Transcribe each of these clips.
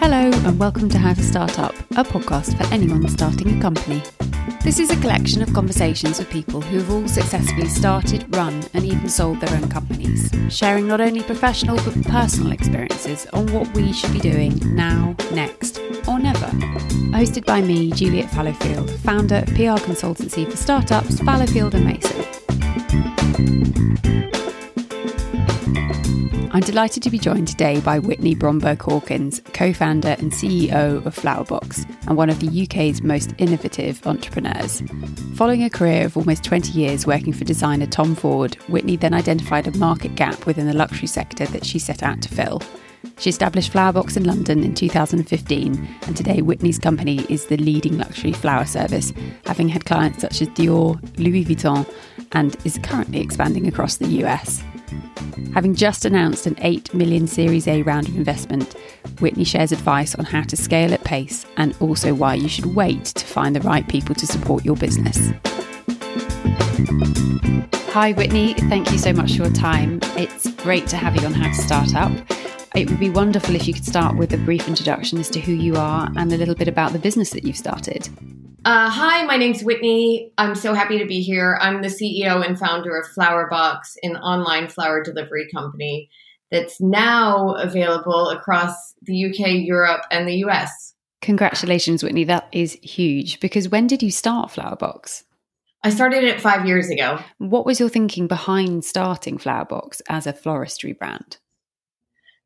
Hello, and welcome to How to Start Up, a podcast for anyone starting a company. This is a collection of conversations with people who have all successfully started, run, and even sold their own companies, sharing not only professional but personal experiences on what we should be doing now, next, or never. Hosted by me, Juliet Fallowfield, founder of PR consultancy for startups Fallowfield and Mason. I'm delighted to be joined today by Whitney Bromberg Hawkins, co founder and CEO of Flowerbox and one of the UK's most innovative entrepreneurs. Following a career of almost 20 years working for designer Tom Ford, Whitney then identified a market gap within the luxury sector that she set out to fill. She established Flowerbox in London in 2015, and today Whitney's company is the leading luxury flower service, having had clients such as Dior, Louis Vuitton, and is currently expanding across the US. Having just announced an 8 million Series A round of investment, Whitney shares advice on how to scale at pace and also why you should wait to find the right people to support your business. Hi, Whitney. Thank you so much for your time. It's great to have you on How to Start Up. It would be wonderful if you could start with a brief introduction as to who you are and a little bit about the business that you've started. Uh, hi, my name's Whitney. I'm so happy to be here. I'm the CEO and founder of Flowerbox, an online flower delivery company that's now available across the UK, Europe, and the US. Congratulations, Whitney. That is huge. Because when did you start Flowerbox? I started it five years ago. What was your thinking behind starting Flowerbox as a floristry brand?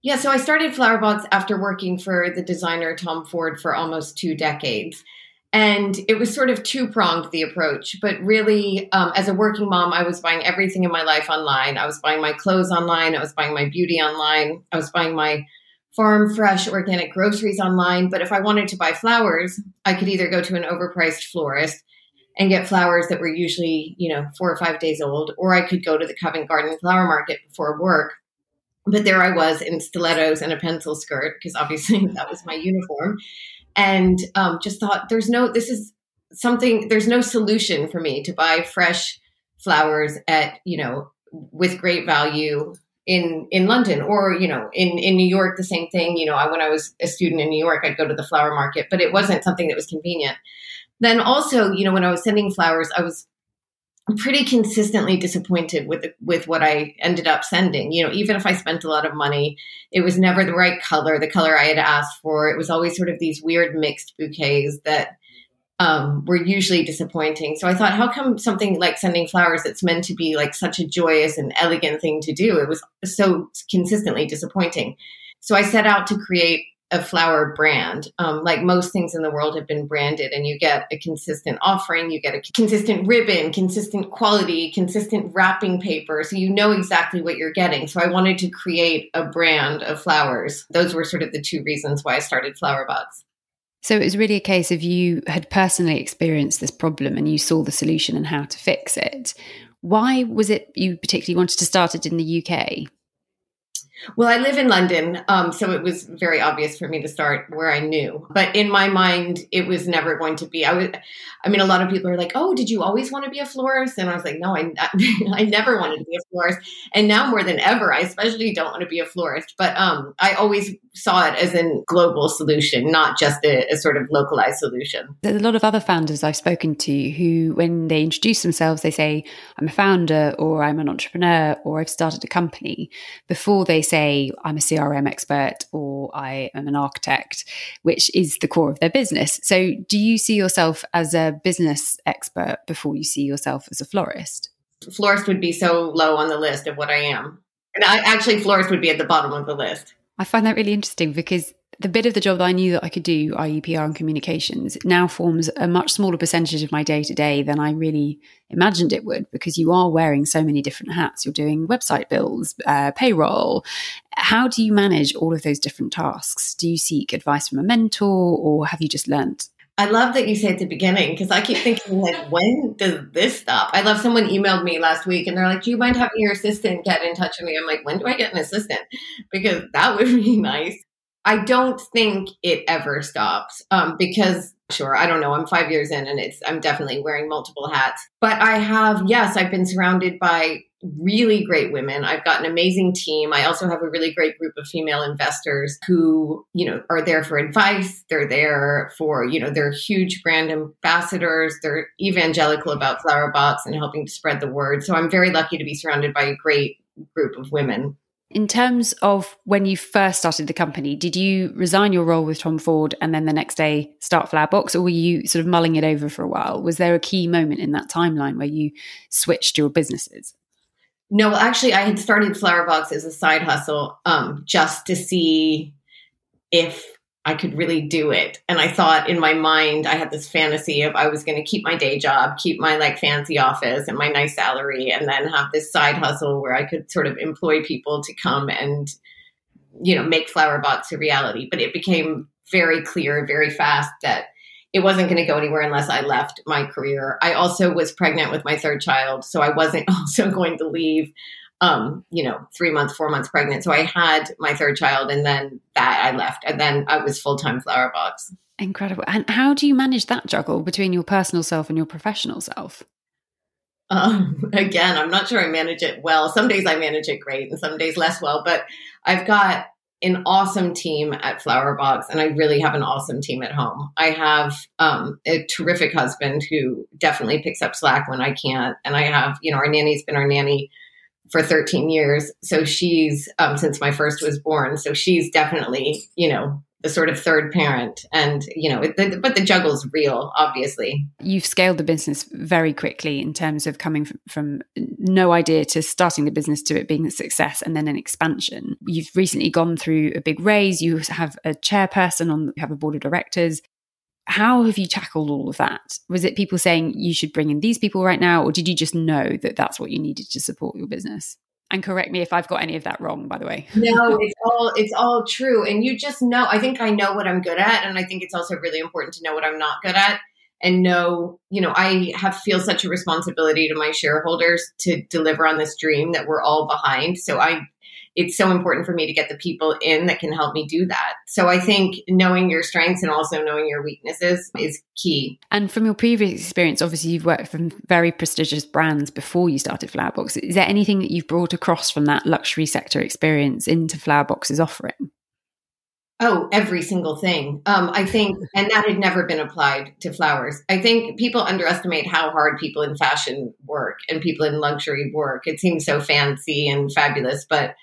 Yeah, so I started Flowerbox after working for the designer Tom Ford for almost two decades. And it was sort of two pronged, the approach. But really, um, as a working mom, I was buying everything in my life online. I was buying my clothes online. I was buying my beauty online. I was buying my farm fresh organic groceries online. But if I wanted to buy flowers, I could either go to an overpriced florist and get flowers that were usually, you know, four or five days old, or I could go to the Covent Garden flower market before work. But there I was in stilettos and a pencil skirt, because obviously that was my uniform and um, just thought there's no this is something there's no solution for me to buy fresh flowers at you know with great value in in London or you know in in New York the same thing. You know I, when I was a student in New York I'd go to the flower market but it wasn't something that was convenient. Then also you know when I was sending flowers I was pretty consistently disappointed with with what I ended up sending. You know, even if I spent a lot of money, it was never the right color, the color I had asked for. It was always sort of these weird mixed bouquets that um, were usually disappointing. So I thought, how come something like sending flowers that's meant to be like such a joyous and elegant thing to do, it was so consistently disappointing. So I set out to create a flower brand. Um, like most things in the world have been branded, and you get a consistent offering, you get a consistent ribbon, consistent quality, consistent wrapping paper. So you know exactly what you're getting. So I wanted to create a brand of flowers. Those were sort of the two reasons why I started Flowerbox. So it was really a case of you had personally experienced this problem and you saw the solution and how to fix it. Why was it you particularly wanted to start it in the UK? Well, I live in London, um, so it was very obvious for me to start where I knew. But in my mind, it was never going to be. I was, I mean, a lot of people are like, "Oh, did you always want to be a florist?" And I was like, "No, I, I never wanted to be a florist." And now more than ever, I especially don't want to be a florist. But um, I always saw it as a global solution, not just a, a sort of localized solution. There's a lot of other founders I've spoken to who, when they introduce themselves, they say, "I'm a founder," or "I'm an entrepreneur," or "I've started a company," before they say I'm a CRM expert or I am an architect, which is the core of their business. So, do you see yourself as a business expert before you see yourself as a florist? Florist would be so low on the list of what I am. And I, actually, florist would be at the bottom of the list. I find that really interesting because the bit of the job that I knew that I could do, i.e., PR and communications, now forms a much smaller percentage of my day to day than I really imagined it would because you are wearing so many different hats. You're doing website builds, uh, payroll. How do you manage all of those different tasks? Do you seek advice from a mentor or have you just learned? I love that you said at the beginning because I keep thinking like, when does this stop? I love someone emailed me last week and they're like, "Do you mind having your assistant get in touch with me?" I'm like, "When do I get an assistant?" Because that would be nice. I don't think it ever stops um, because sure i don't know i'm five years in and it's i'm definitely wearing multiple hats but i have yes i've been surrounded by really great women. I've got an amazing team. I also have a really great group of female investors who, you know, are there for advice. They're there for, you know, they're huge brand ambassadors. They're evangelical about Flowerbox and helping to spread the word. So I'm very lucky to be surrounded by a great group of women. In terms of when you first started the company, did you resign your role with Tom Ford and then the next day start Flowerbox, or were you sort of mulling it over for a while? Was there a key moment in that timeline where you switched your businesses? No, well, actually, I had started Flowerbox as a side hustle um, just to see if I could really do it. And I thought in my mind, I had this fantasy of I was going to keep my day job, keep my like fancy office and my nice salary, and then have this side hustle where I could sort of employ people to come and, you know, make flower Flowerbox a reality. But it became very clear very fast that it wasn't going to go anywhere unless I left my career. I also was pregnant with my third child, so I wasn't also going to leave. Um, you know, three months, four months pregnant. So I had my third child, and then that I left, and then I was full time Flowerbox. Incredible. And how do you manage that juggle between your personal self and your professional self? Um, again, I'm not sure I manage it well. Some days I manage it great, and some days less well. But I've got an awesome team at Flowerbox, and I really have an awesome team at home. I have um, a terrific husband who definitely picks up slack when I can't, and I have, you know, our nanny's been our nanny for 13 years, so she's um, since my first was born, so she's definitely, you know, the sort of third parent. And you know the, but the juggle's real obviously. You've scaled the business very quickly in terms of coming from, from, no idea to starting the business to it being a success and then an expansion. You've recently gone through a big raise. You have a chairperson on you have a board of directors how have you tackled all of that was it people saying you should bring in these people right now or did you just know that that's what you needed to support your business and correct me if I've got any of that wrong, by the way. no, it's all it's all true. And you just know, I think I know what I'm good at. And I think it's also really important to know what I'm not good at and know, you know, I have feel such a responsibility to my shareholders to deliver on this dream that we're all behind. So I it's so important for me to get the people in that can help me do that. So I think knowing your strengths and also knowing your weaknesses is key. And from your previous experience, obviously you've worked from very prestigious brands before you started Flowerbox. Is there anything that you've brought across from that luxury sector experience into Flowerbox's offering? Oh, every single thing. Um, I think, and that had never been applied to flowers. I think people underestimate how hard people in fashion work and people in luxury work. It seems so fancy and fabulous, but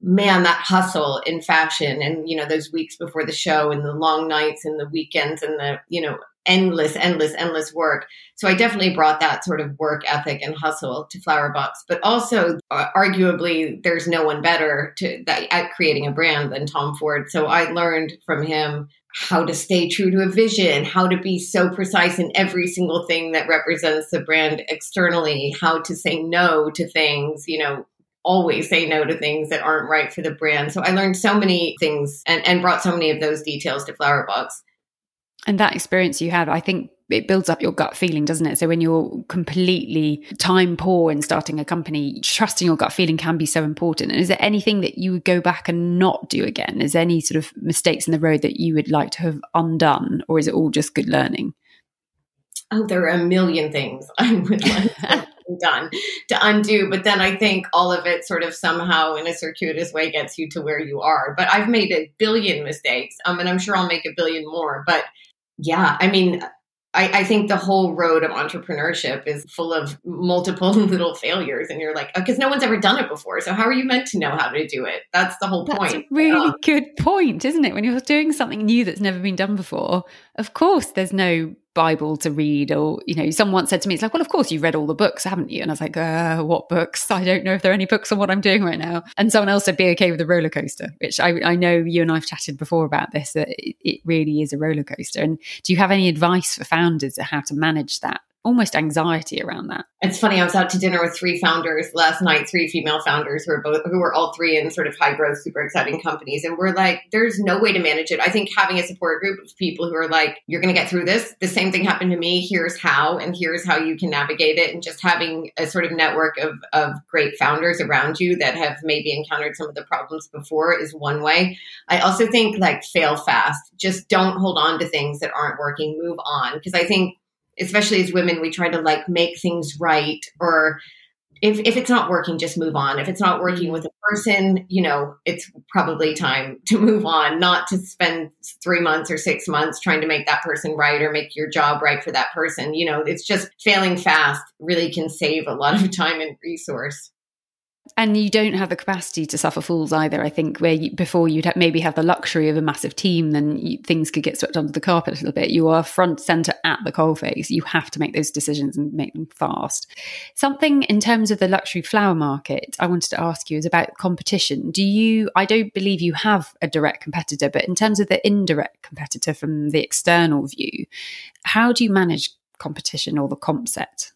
man, that hustle in fashion and, you know, those weeks before the show and the long nights and the weekends and the, you know, endless, endless, endless work. So I definitely brought that sort of work ethic and hustle to Flowerbox, but also uh, arguably there's no one better to that at creating a brand than Tom Ford. So I learned from him how to stay true to a vision, how to be so precise in every single thing that represents the brand externally, how to say no to things, you know, always say no to things that aren't right for the brand. So I learned so many things and, and brought so many of those details to Flowerbox. And that experience you had, I think it builds up your gut feeling, doesn't it? So when you're completely time poor in starting a company, trusting your gut feeling can be so important. And is there anything that you would go back and not do again? Is there any sort of mistakes in the road that you would like to have undone, or is it all just good learning? Oh, there are a million things I would like done to undo. But then I think all of it sort of somehow in a circuitous way gets you to where you are. But I've made a billion mistakes. Um, and I'm sure I'll make a billion more. But yeah, I mean, I, I, think the whole road of entrepreneurship is full of multiple little failures, and you're like, because no one's ever done it before. So how are you meant to know how to do it? That's the whole that's point. That's a really good point, isn't it? When you're doing something new that's never been done before, of course, there's no Bible to read, or you know, someone said to me, "It's like, well, of course you've read all the books, haven't you?" And I was like, uh, "What books? I don't know if there are any books on what I'm doing right now." And someone else said, "Be okay with the roller coaster," which I, I know you and I've chatted before about this. That it, it really is a roller coaster. And do you have any advice for founders on how to manage that almost anxiety around that. It's funny. I was out to dinner with three founders last night, three female founders who are both who are all three in sort of high growth, super exciting companies, and we're like, there's no way to manage it. I think having a support group of people who are like, you're going to get through this. The same thing happened to me. Here's how, and here's how you can navigate it, and just having a sort of network of of great founders around you that have maybe encountered some of the problems before is one way. I also think like fail fast. Just don't hold on to things that aren't working. Move on because I think especially as women, we try to like make things right or if, if it's not working, just move on. If it's not working mm-hmm. with a person, you know, it's probably time to move on, not to spend three months or six months trying to make that person right or make your job right for that person. You know, it's just failing fast really can save a lot of time and resource and you don't have the capacity to suffer fools either. I think where you, before you'd have, maybe have the luxury of a massive team, then you, things could get swept under the carpet a little bit. You are front center at the coalface. You have to make those decisions and make them fast. Something in terms of the luxury flower market, I wanted to ask you is about competition. Do you? I don't believe you have a direct competitor, but in terms of the indirect competitor from the external view, how do you manage competition or the comp set?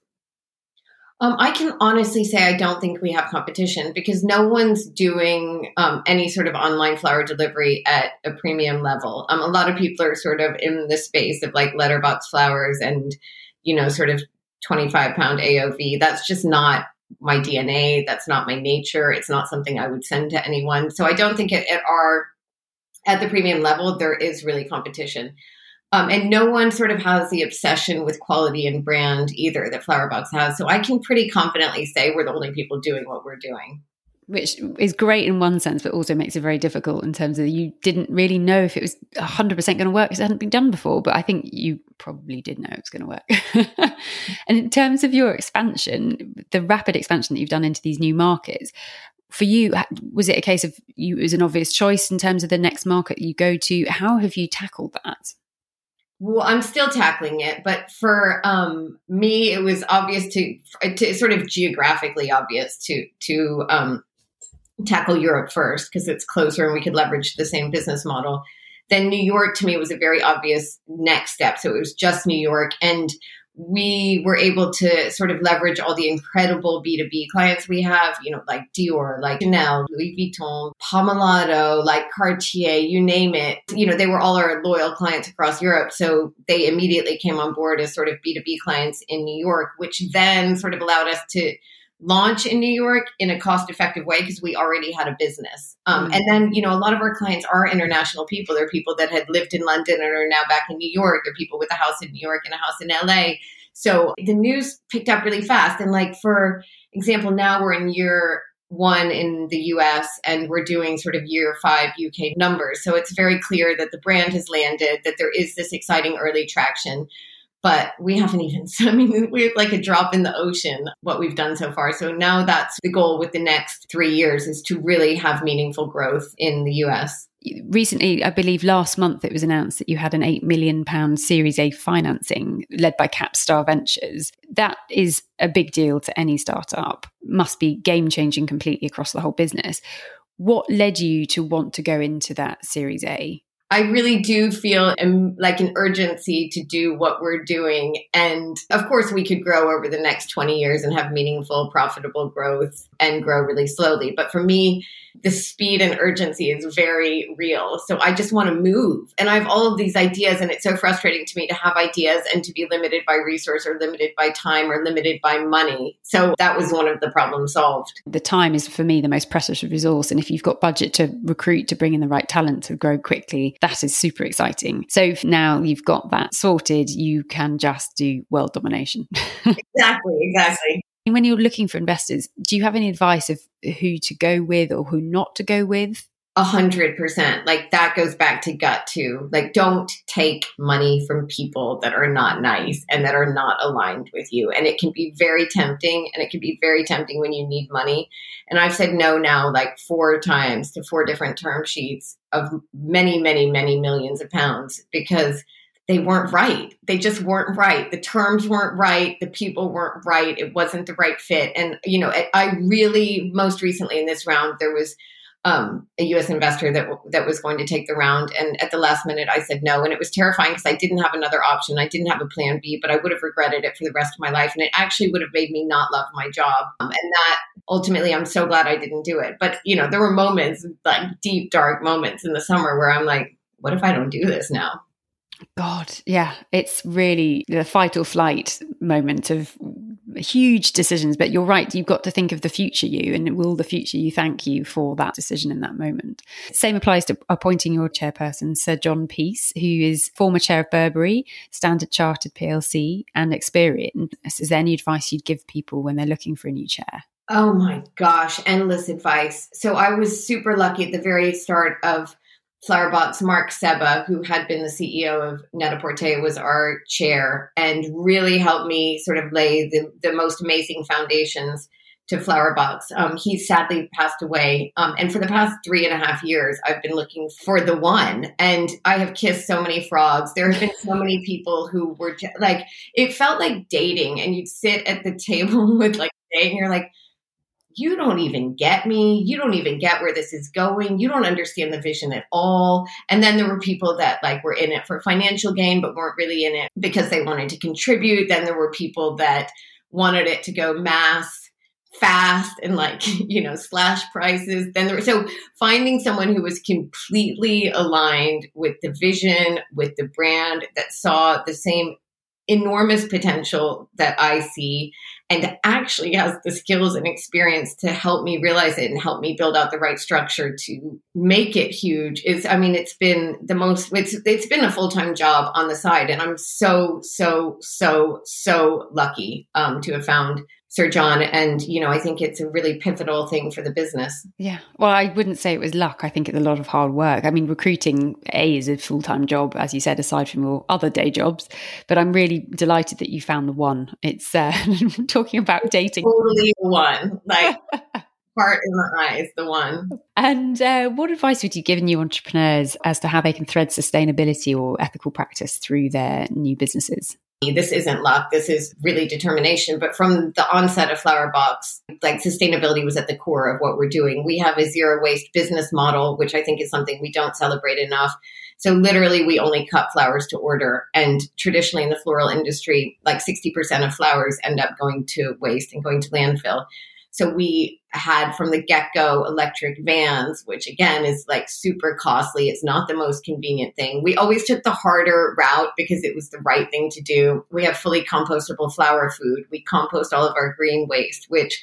Um, I can honestly say I don't think we have competition because no one's doing um, any sort of online flower delivery at a premium level. Um, a lot of people are sort of in the space of like letterbox flowers and, you know, sort of 25 pound AOV. That's just not my DNA. That's not my nature. It's not something I would send to anyone. So I don't think at, at our, at the premium level, there is really competition. Um, and no one sort of has the obsession with quality and brand either that Flowerbox has. So I can pretty confidently say we're the only people doing what we're doing. Which is great in one sense, but also makes it very difficult in terms of you didn't really know if it was 100% going to work because it hadn't been done before. But I think you probably did know it was going to work. and in terms of your expansion, the rapid expansion that you've done into these new markets, for you, was it a case of you, it was an obvious choice in terms of the next market you go to? How have you tackled that? Well, I'm still tackling it, but for um, me, it was obvious to, to sort of geographically obvious to to um, tackle Europe first because it's closer and we could leverage the same business model. Then New York to me was a very obvious next step. So it was just New York, and we were able to sort of leverage all the incredible B2B clients we have, you know, like Dior, like Chanel, Louis Vuitton, Pomellato, like Cartier, you name it. You know, they were all our loyal clients across Europe. So they immediately came on board as sort of B2B clients in New York, which then sort of allowed us to launch in New York in a cost effective way because we already had a business. Um, mm-hmm. And then, you know, a lot of our clients are international people. They're people that had lived in London and are now back in New York. They're people with a house in New York and a house in LA. So the news picked up really fast. And like, for example, now we're in year one in the US and we're doing sort of year five UK numbers. So it's very clear that the brand has landed, that there is this exciting early traction but we haven't even i mean we're like a drop in the ocean what we've done so far. So now that's the goal with the next three years is to really have meaningful growth in the us recently i believe last month it was announced that you had an 8 million pound series a financing led by capstar ventures. That is a big deal to any startup. Must be game changing completely across the whole business. What led you to want to go into that series a I really do feel like an urgency to do what we're doing. And of course, we could grow over the next 20 years and have meaningful, profitable growth and grow really slowly. But for me, the speed and urgency is very real. So I just want to move. And I have all of these ideas, and it's so frustrating to me to have ideas and to be limited by resource or limited by time or limited by money. So that was one of the problems solved. The time is for me the most precious resource. And if you've got budget to recruit, to bring in the right talent to grow quickly, that is super exciting. So now you've got that sorted, you can just do world domination. exactly, exactly when you're looking for investors, do you have any advice of who to go with or who not to go with? A hundred percent. Like that goes back to gut too. Like don't take money from people that are not nice and that are not aligned with you. And it can be very tempting and it can be very tempting when you need money. And I've said no now like four times to four different term sheets of many, many, many millions of pounds because they weren't right. They just weren't right. The terms weren't right. The people weren't right. It wasn't the right fit. And, you know, I really, most recently in this round, there was um, a U.S. investor that that was going to take the round, and at the last minute, I said no, and it was terrifying because I didn't have another option. I didn't have a plan B, but I would have regretted it for the rest of my life, and it actually would have made me not love my job. Um, and that ultimately, I'm so glad I didn't do it. But you know, there were moments, like deep, dark moments in the summer, where I'm like, what if I don't do this now? God, yeah, it's really the fight or flight moment of huge decisions. But you're right, you've got to think of the future you, and will the future you thank you for that decision in that moment? Same applies to appointing your chairperson, Sir John Peace, who is former chair of Burberry, Standard Chartered PLC, and Experian. Is there any advice you'd give people when they're looking for a new chair? Oh my gosh, endless advice. So I was super lucky at the very start of Flowerbox. Mark Sebba, who had been the CEO of Net-a-Porter, was our chair and really helped me sort of lay the, the most amazing foundations to Flowerbox. Um, he sadly passed away. Um, and for the past three and a half years, I've been looking for the one. And I have kissed so many frogs. There have been so many people who were like, it felt like dating. And you'd sit at the table with like, and you're like, you don't even get me. You don't even get where this is going. You don't understand the vision at all. And then there were people that like were in it for financial gain, but weren't really in it because they wanted to contribute. Then there were people that wanted it to go mass fast and like you know slash prices then there so finding someone who was completely aligned with the vision with the brand that saw the same enormous potential that I see and actually has the skills and experience to help me realize it and help me build out the right structure to make it huge. Is I mean it's been the most it's it's been a full-time job on the side and I'm so so so so lucky um, to have found Sir John. And, you know, I think it's a really pivotal thing for the business. Yeah. Well, I wouldn't say it was luck. I think it's a lot of hard work. I mean, recruiting, A, is a full time job, as you said, aside from your other day jobs. But I'm really delighted that you found the one. It's uh, talking about dating. Totally one. Like, heart in the eyes, the one. And uh, what advice would you give new entrepreneurs as to how they can thread sustainability or ethical practice through their new businesses? This isn't luck. This is really determination. But from the onset of Flowerbox like sustainability was at the core of what we're doing. We have a zero waste business model which i think is something we don't celebrate enough. So literally we only cut flowers to order. And traditionally in the floral industry like 60% of flowers end up going to waste and going to landfill so we had from the get go electric vans, which again is like super costly. It's not the most convenient thing. We always took the harder route because it was the right thing to do. We have fully compostable flower food. We compost all of our green waste, which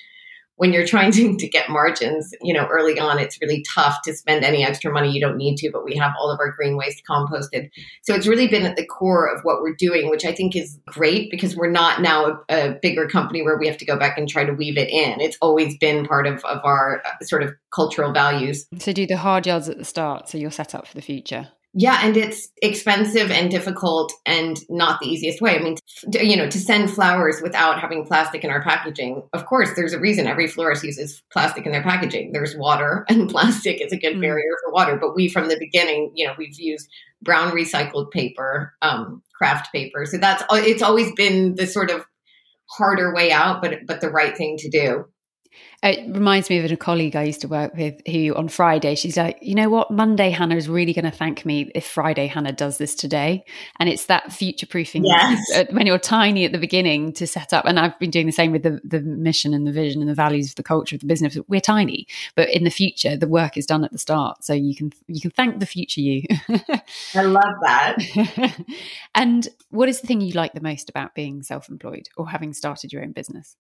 when you're trying to, to get margins, you know, early on, it's really tough to spend any extra money you don't need to, but we have all of our green waste composted. So it's really been at the core of what we're doing, which I think is great because we're not now a, a bigger company where we have to go back and try to weave it in. It's always been part of, of our uh, sort of cultural values. So do the hard yards at the start so you're set up for the future. Yeah, and it's expensive and difficult and not the easiest way. I mean, you know, to send flowers without having plastic in our packaging, of course, there's a reason every florist uses plastic in their packaging. There's water, and plastic is a good mm. barrier for water. But we, from the beginning, you know, we've used brown recycled paper, um, kraft paper. So that's it's always been the sort of harder way out, but but the right thing to do. It reminds me of a colleague I used to work with who on Friday, she's like, you know what? Monday Hannah is really going to thank me if Friday Hannah does this today. And it's that future proofing yes. Uh, when you're tiny at the beginning to set up. And I've been doing the same with the, the mission and the vision and the values of the culture of the business. We're tiny, but in the future, the work is done at the start. So you can, you can thank the future you. I love that. and what is the thing you like the most about being self employed or having started your own business?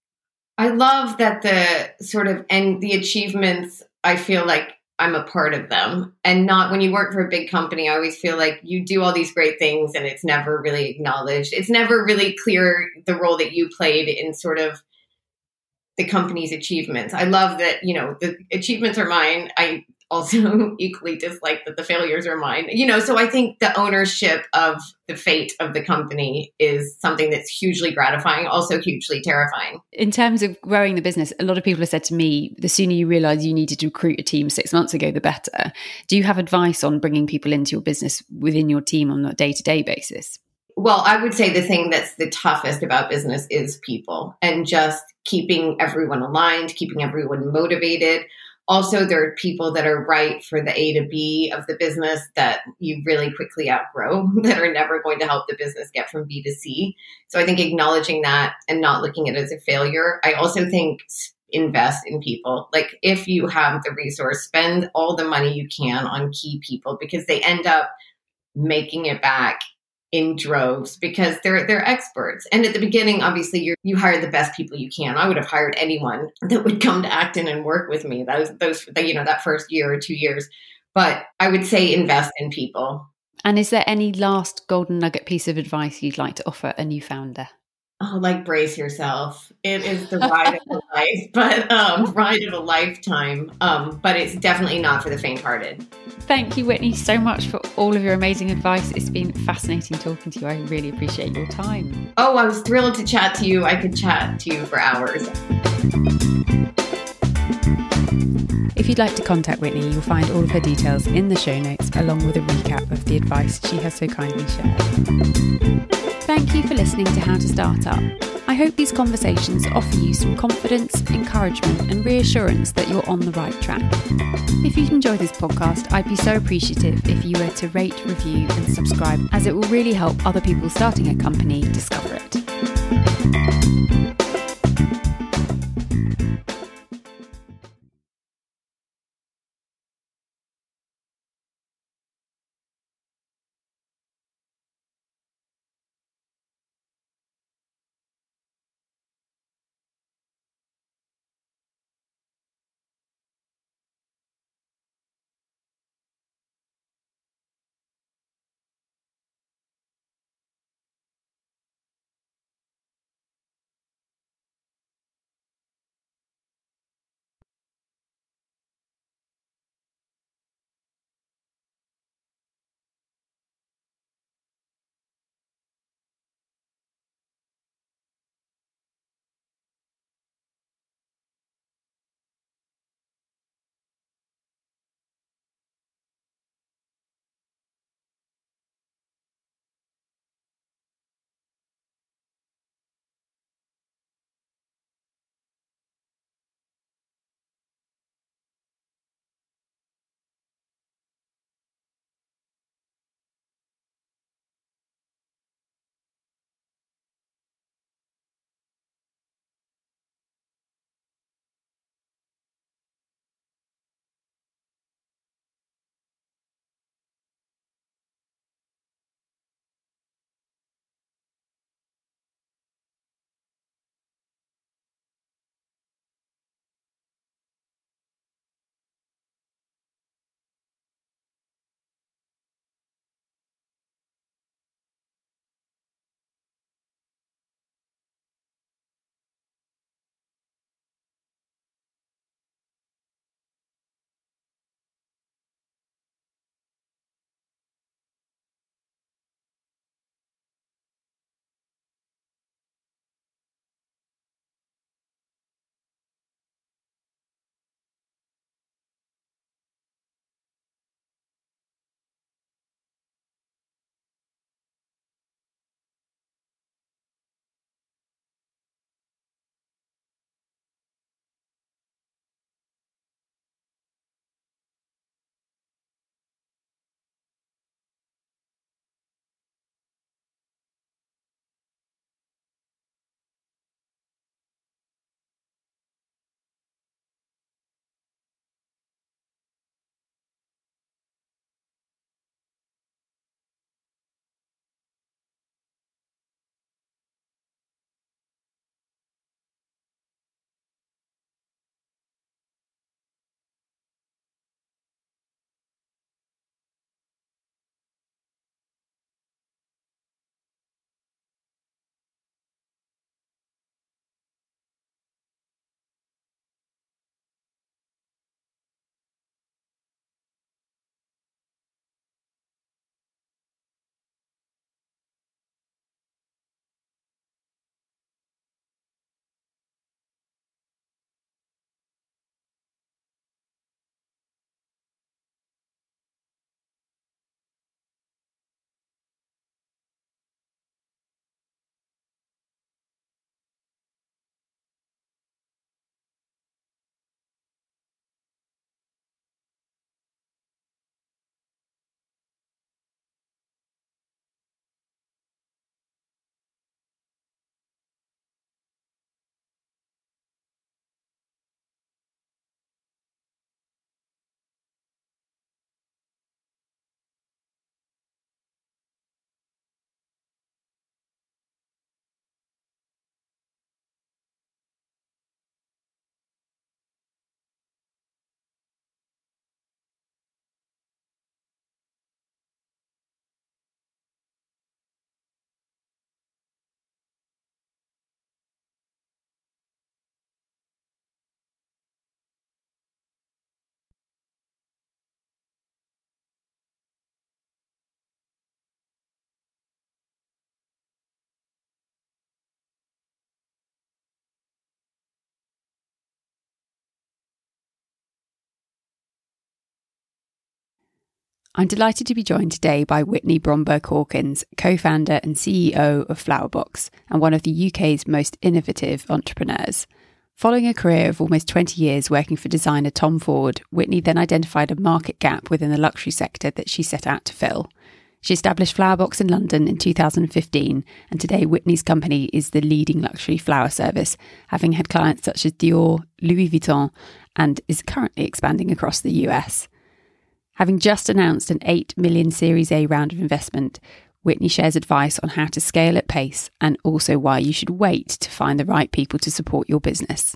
I love that the sort of and the achievements, I feel like I'm a part of them. And not when you work for a big company, I always feel like you do all these great things and it's never really acknowledged. It's never really clear the role that you played in sort of the company's achievements. I love that, you know, the achievements are mine. I also equally dislike that the failures are mine. You know, so I think the ownership of the fate of the company is something that's hugely gratifying, also hugely terrifying. In terms of growing the business, a lot of people have said to me, the sooner you realize you needed to recruit a team six months ago, the better. Do you have advice on bringing people into your business within your team on a day to day basis? Well, I would say the thing that's the toughest about business is people and just keeping everyone aligned, keeping everyone motivated also there are people that are right for the A to B of the business that you really quickly outgrow that are never going to help the business get from B to C. So I think acknowledging that and not looking at it as a failure. I also think invest in people. Like if you have the resource, spend all the money you can on key people because they end up making it back in droves because they're they're experts. And at the beginning, obviously, you you hire the best people you can. I would have hired anyone that would come to Acton and work with me. Those those you know that first year or two years. But I would say invest in people. And is there any last golden nugget piece of advice you'd like to offer a new founder? Oh, like brace yourself. It is the ride of a life, but um, ride of a lifetime. Um, but it's definitely not for the faint-hearted. Thank you, Whitney, so much for all of your amazing advice. It's been fascinating talking to you. I really appreciate your time. Oh, I was thrilled to chat to you. I could chat to you for hours. If you'd like to contact Whitney, you'll find all of her details in the show notes, along with a recap of the advice she has so kindly shared. Thank you for listening to How to Start Up. I hope these conversations offer you some confidence, encouragement, and reassurance that you're on the right track. If you've enjoyed this podcast, I'd be so appreciative if you were to rate, review, and subscribe, as it will really help other people starting a company discover it. I'm delighted to be joined today by Whitney Bromberg Hawkins, co founder and CEO of Flowerbox, and one of the UK's most innovative entrepreneurs. Following a career of almost 20 years working for designer Tom Ford, Whitney then identified a market gap within the luxury sector that she set out to fill. She established Flowerbox in London in 2015, and today Whitney's company is the leading luxury flower service, having had clients such as Dior, Louis Vuitton, and is currently expanding across the US. Having just announced an 8 million Series A round of investment, Whitney shares advice on how to scale at pace and also why you should wait to find the right people to support your business.